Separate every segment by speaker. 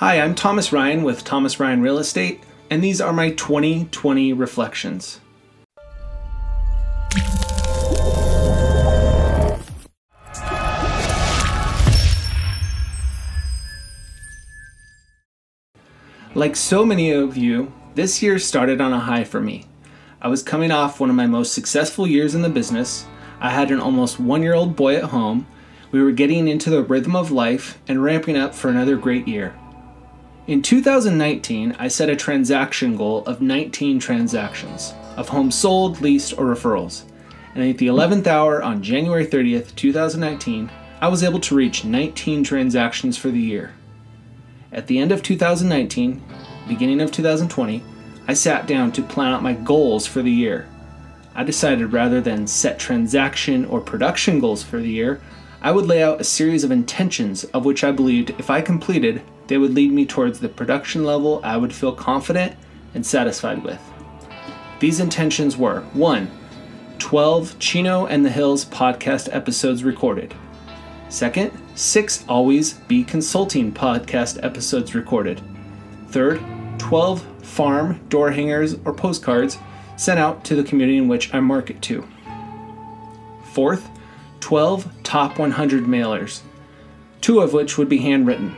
Speaker 1: Hi, I'm Thomas Ryan with Thomas Ryan Real Estate, and these are my 2020 reflections. Like so many of you, this year started on a high for me. I was coming off one of my most successful years in the business. I had an almost one year old boy at home. We were getting into the rhythm of life and ramping up for another great year. In 2019, I set a transaction goal of 19 transactions of homes sold, leased, or referrals. And at the 11th hour on January 30th, 2019, I was able to reach 19 transactions for the year. At the end of 2019, beginning of 2020, I sat down to plan out my goals for the year. I decided rather than set transaction or production goals for the year, I would lay out a series of intentions of which I believed if I completed, they would lead me towards the production level I would feel confident and satisfied with. These intentions were 1. 12 Chino and the Hills podcast episodes recorded. Second, 6 Always Be Consulting podcast episodes recorded. Third, 12 farm door hangers or postcards sent out to the community in which I market to. Fourth, 12 top 100 mailers, two of which would be handwritten.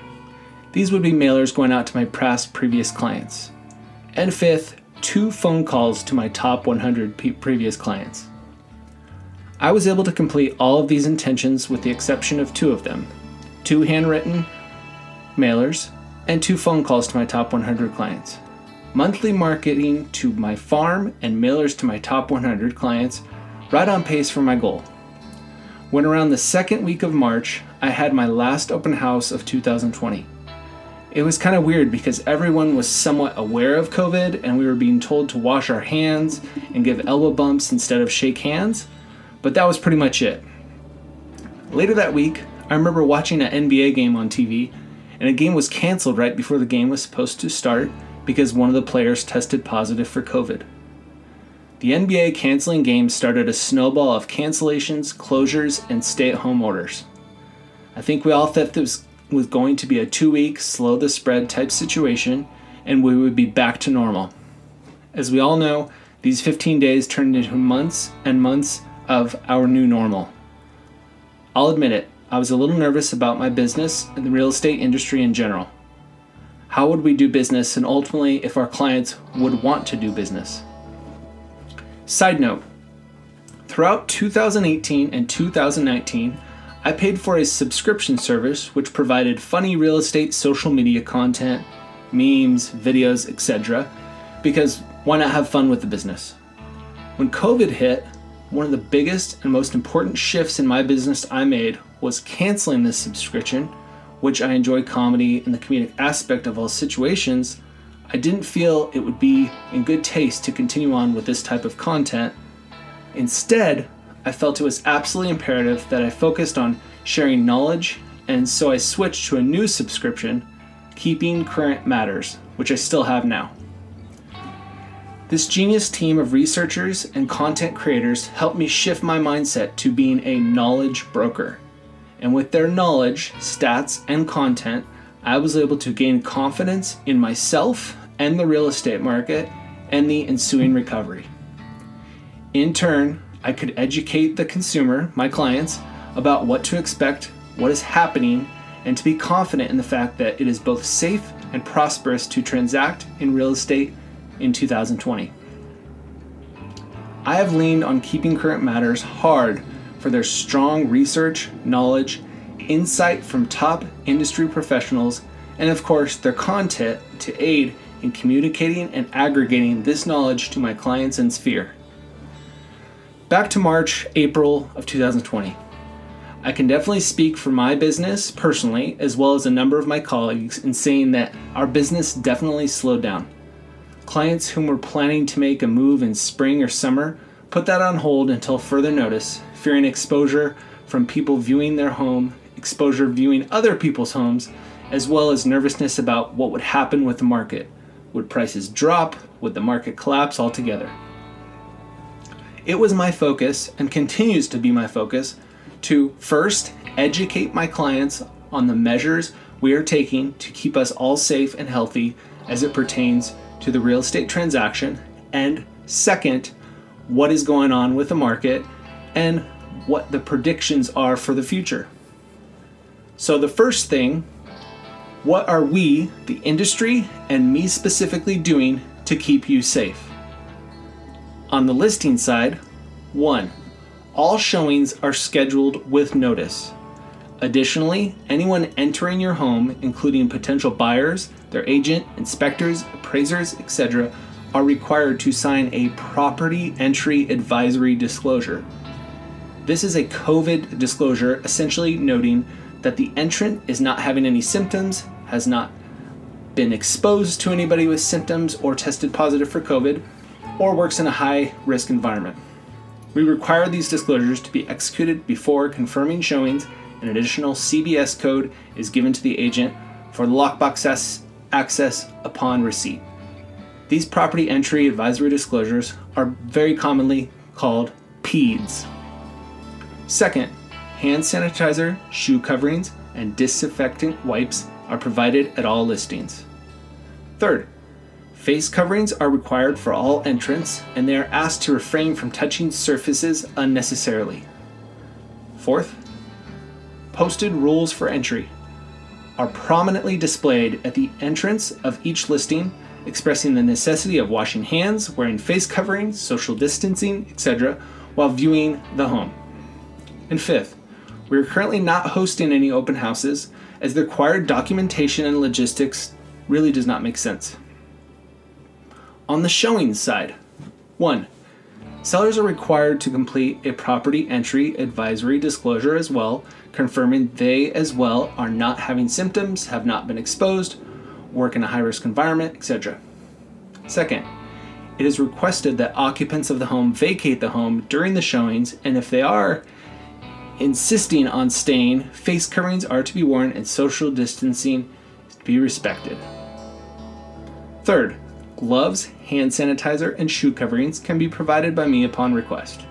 Speaker 1: These would be mailers going out to my past previous clients. And fifth, two phone calls to my top 100 pe- previous clients. I was able to complete all of these intentions with the exception of two of them two handwritten mailers and two phone calls to my top 100 clients. Monthly marketing to my farm and mailers to my top 100 clients, right on pace for my goal. When around the second week of March, I had my last open house of 2020. It was kind of weird because everyone was somewhat aware of COVID and we were being told to wash our hands and give elbow bumps instead of shake hands, but that was pretty much it. Later that week, I remember watching an NBA game on TV, and a game was canceled right before the game was supposed to start because one of the players tested positive for COVID. The NBA canceling games started a snowball of cancellations, closures, and stay at home orders. I think we all thought this was going to be a two week, slow the spread type situation, and we would be back to normal. As we all know, these 15 days turned into months and months of our new normal. I'll admit it, I was a little nervous about my business and the real estate industry in general. How would we do business, and ultimately, if our clients would want to do business? Side note Throughout 2018 and 2019, I paid for a subscription service which provided funny real estate social media content, memes, videos, etc., because why not have fun with the business? When COVID hit, one of the biggest and most important shifts in my business I made was canceling this subscription, which I enjoy comedy and the comedic aspect of all situations. I didn't feel it would be in good taste to continue on with this type of content. Instead, I felt it was absolutely imperative that I focused on sharing knowledge, and so I switched to a new subscription, Keeping Current Matters, which I still have now. This genius team of researchers and content creators helped me shift my mindset to being a knowledge broker. And with their knowledge, stats, and content, I was able to gain confidence in myself and the real estate market and the ensuing recovery. In turn, I could educate the consumer, my clients, about what to expect, what is happening, and to be confident in the fact that it is both safe and prosperous to transact in real estate in 2020. I have leaned on Keeping Current Matters hard for their strong research, knowledge, insight from top industry professionals, and of course, their content to aid in communicating and aggregating this knowledge to my clients and sphere. Back to March, April of 2020. I can definitely speak for my business personally, as well as a number of my colleagues, in saying that our business definitely slowed down. Clients whom were planning to make a move in spring or summer put that on hold until further notice, fearing exposure from people viewing their home, exposure viewing other people's homes, as well as nervousness about what would happen with the market. Would prices drop? Would the market collapse altogether? It was my focus, and continues to be my focus, to first educate my clients on the measures we are taking to keep us all safe and healthy as it pertains to the real estate transaction, and second, what is going on with the market and what the predictions are for the future. So, the first thing what are we, the industry, and me specifically doing to keep you safe? On the listing side, 1. All showings are scheduled with notice. Additionally, anyone entering your home, including potential buyers, their agent, inspectors, appraisers, etc., are required to sign a property entry advisory disclosure. This is a COVID disclosure essentially noting that the entrant is not having any symptoms, has not been exposed to anybody with symptoms or tested positive for COVID, or works in a high risk environment. We require these disclosures to be executed before confirming showings. An additional CBS code is given to the agent for lockbox access upon receipt. These property entry advisory disclosures are very commonly called PEADs. Second, hand sanitizer, shoe coverings, and disinfectant wipes are provided at all listings. Third, face coverings are required for all entrants and they are asked to refrain from touching surfaces unnecessarily. Fourth, posted rules for entry are prominently displayed at the entrance of each listing, expressing the necessity of washing hands, wearing face coverings, social distancing, etc., while viewing the home. And fifth, we are currently not hosting any open houses as the required documentation and logistics really does not make sense. On the showing side, 1. Sellers are required to complete a property entry advisory disclosure as well, confirming they as well are not having symptoms, have not been exposed, work in a high risk environment, etc. Second, it is requested that occupants of the home vacate the home during the showings, and if they are, insisting on staying, face coverings are to be worn and social distancing to be respected. Third, gloves, hand sanitizer, and shoe coverings can be provided by me upon request.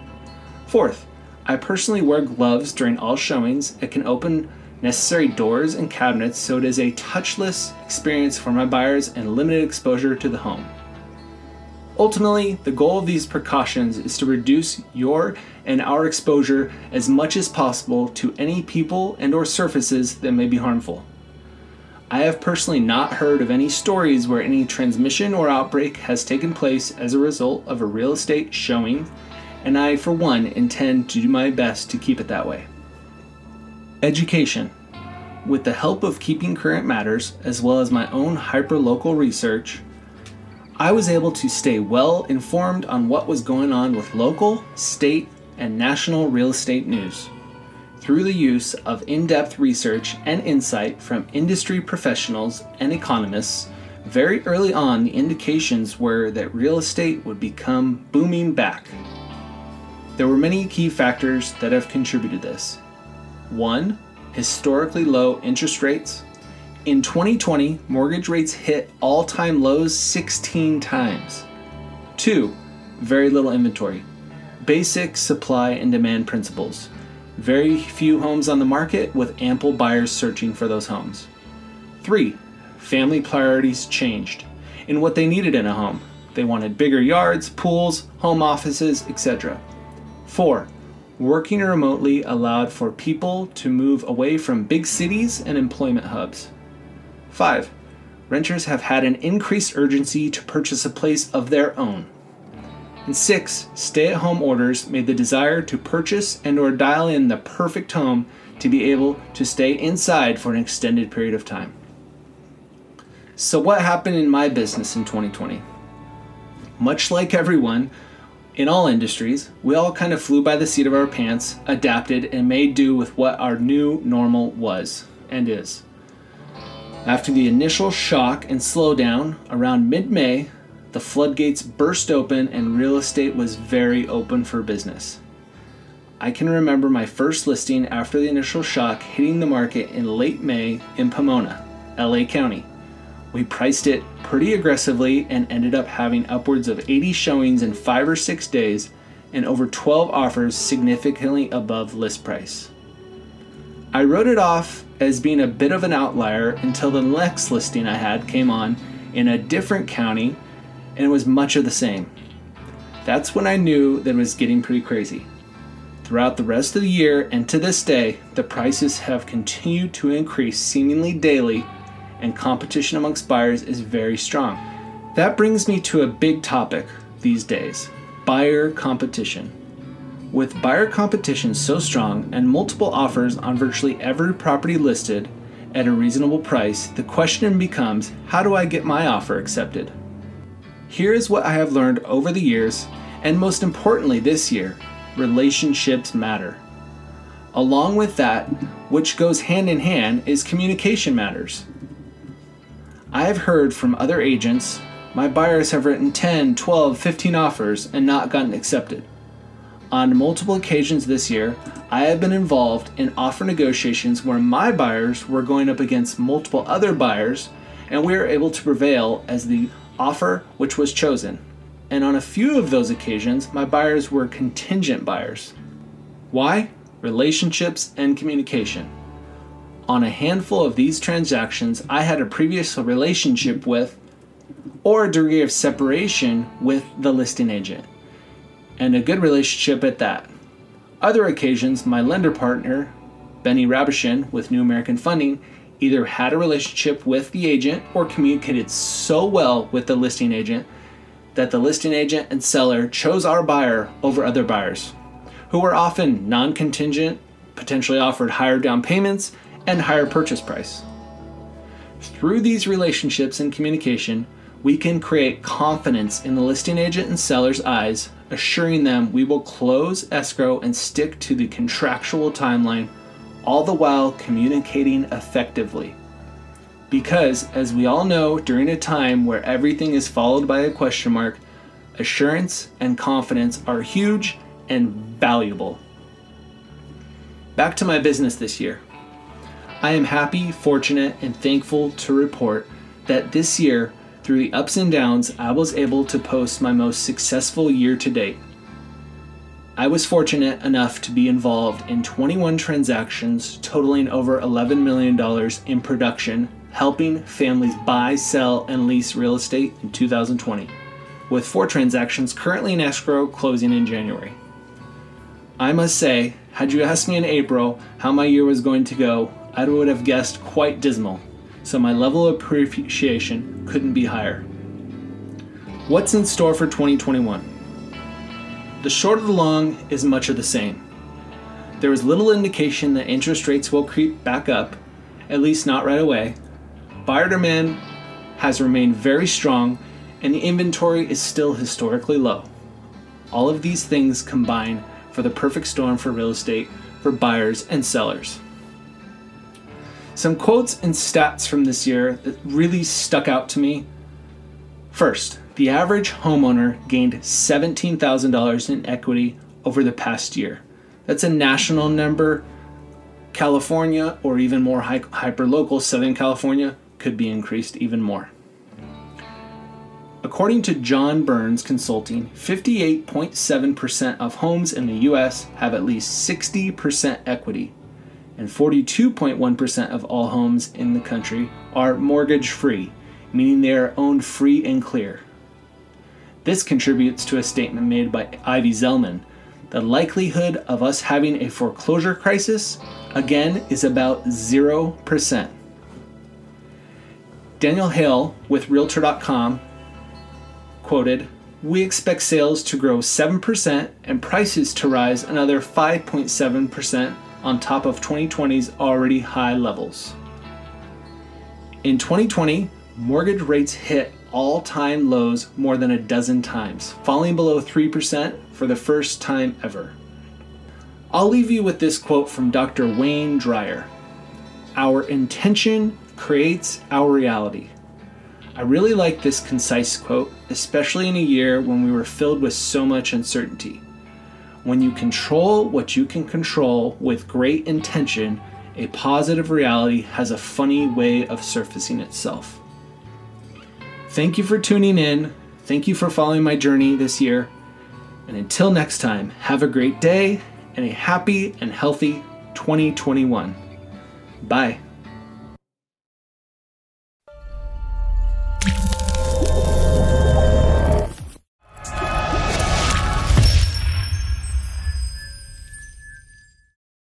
Speaker 1: Fourth, I personally wear gloves during all showings and can open necessary doors and cabinets so it is a touchless experience for my buyers and limited exposure to the home. Ultimately, the goal of these precautions is to reduce your and our exposure as much as possible to any people and or surfaces that may be harmful. I have personally not heard of any stories where any transmission or outbreak has taken place as a result of a real estate showing, and I, for one, intend to do my best to keep it that way. Education. With the help of Keeping Current Matters, as well as my own hyperlocal research, I was able to stay well informed on what was going on with local, state, and national real estate news. Through the use of in depth research and insight from industry professionals and economists, very early on the indications were that real estate would become booming back. There were many key factors that have contributed this. One, historically low interest rates, in 2020, mortgage rates hit all time lows 16 times. Two, very little inventory. Basic supply and demand principles. Very few homes on the market with ample buyers searching for those homes. Three, family priorities changed in what they needed in a home. They wanted bigger yards, pools, home offices, etc. Four, working remotely allowed for people to move away from big cities and employment hubs. 5. Renters have had an increased urgency to purchase a place of their own. And 6. Stay-at-home orders made the desire to purchase and or dial in the perfect home to be able to stay inside for an extended period of time. So what happened in my business in 2020? Much like everyone, in all industries, we all kind of flew by the seat of our pants, adapted, and made do with what our new normal was and is. After the initial shock and slowdown around mid May, the floodgates burst open and real estate was very open for business. I can remember my first listing after the initial shock hitting the market in late May in Pomona, LA County. We priced it pretty aggressively and ended up having upwards of 80 showings in 5 or 6 days and over 12 offers significantly above list price. I wrote it off as being a bit of an outlier until the next listing I had came on in a different county and it was much of the same. That's when I knew that it was getting pretty crazy. Throughout the rest of the year and to this day, the prices have continued to increase seemingly daily, and competition amongst buyers is very strong. That brings me to a big topic these days buyer competition. With buyer competition so strong and multiple offers on virtually every property listed at a reasonable price, the question becomes how do I get my offer accepted? Here is what I have learned over the years, and most importantly this year relationships matter. Along with that, which goes hand in hand, is communication matters. I have heard from other agents my buyers have written 10, 12, 15 offers and not gotten accepted. On multiple occasions this year, I have been involved in offer negotiations where my buyers were going up against multiple other buyers and we were able to prevail as the offer which was chosen and on a few of those occasions, my buyers were contingent buyers. Why? Relationships and communication. On a handful of these transactions, I had a previous relationship with, or a degree of separation with the listing agent, and a good relationship at that. Other occasions, my lender partner, Benny Rabishin with New American Funding, either had a relationship with the agent or communicated so well with the listing agent that the listing agent and seller chose our buyer over other buyers, who were often non contingent, potentially offered higher down payments, and higher purchase price. Through these relationships and communication, we can create confidence in the listing agent and seller's eyes, assuring them we will close escrow and stick to the contractual timeline, all the while communicating effectively. Because, as we all know, during a time where everything is followed by a question mark, assurance and confidence are huge and valuable. Back to my business this year. I am happy, fortunate, and thankful to report that this year, through the ups and downs, I was able to post my most successful year to date. I was fortunate enough to be involved in 21 transactions totaling over $11 million in production helping families buy, sell, and lease real estate in 2020, with four transactions currently in escrow closing in January. I must say, had you asked me in April how my year was going to go, I would have guessed quite dismal, so my level of appreciation couldn't be higher. What's in store for 2021? The short of the long is much of the same. There is little indication that interest rates will creep back up, at least not right away, Buyer demand has remained very strong and the inventory is still historically low. All of these things combine for the perfect storm for real estate for buyers and sellers. Some quotes and stats from this year that really stuck out to me. First, the average homeowner gained $17,000 in equity over the past year. That's a national number. California, or even more hyper local, Southern California, could be increased even more. According to John Burns Consulting, 58.7% of homes in the US have at least 60% equity, and 42.1% of all homes in the country are mortgage free, meaning they are owned free and clear. This contributes to a statement made by Ivy Zelman. The likelihood of us having a foreclosure crisis, again, is about 0%. Danielle Hale with Realtor.com quoted, We expect sales to grow 7% and prices to rise another 5.7% on top of 2020's already high levels. In 2020, mortgage rates hit all time lows more than a dozen times, falling below 3% for the first time ever. I'll leave you with this quote from Dr. Wayne Dyer Our intention creates our reality. I really like this concise quote, especially in a year when we were filled with so much uncertainty. When you control what you can control with great intention, a positive reality has a funny way of surfacing itself. Thank you for tuning in. Thank you for following my journey this year. And until next time, have a great day and a happy and healthy 2021. Bye.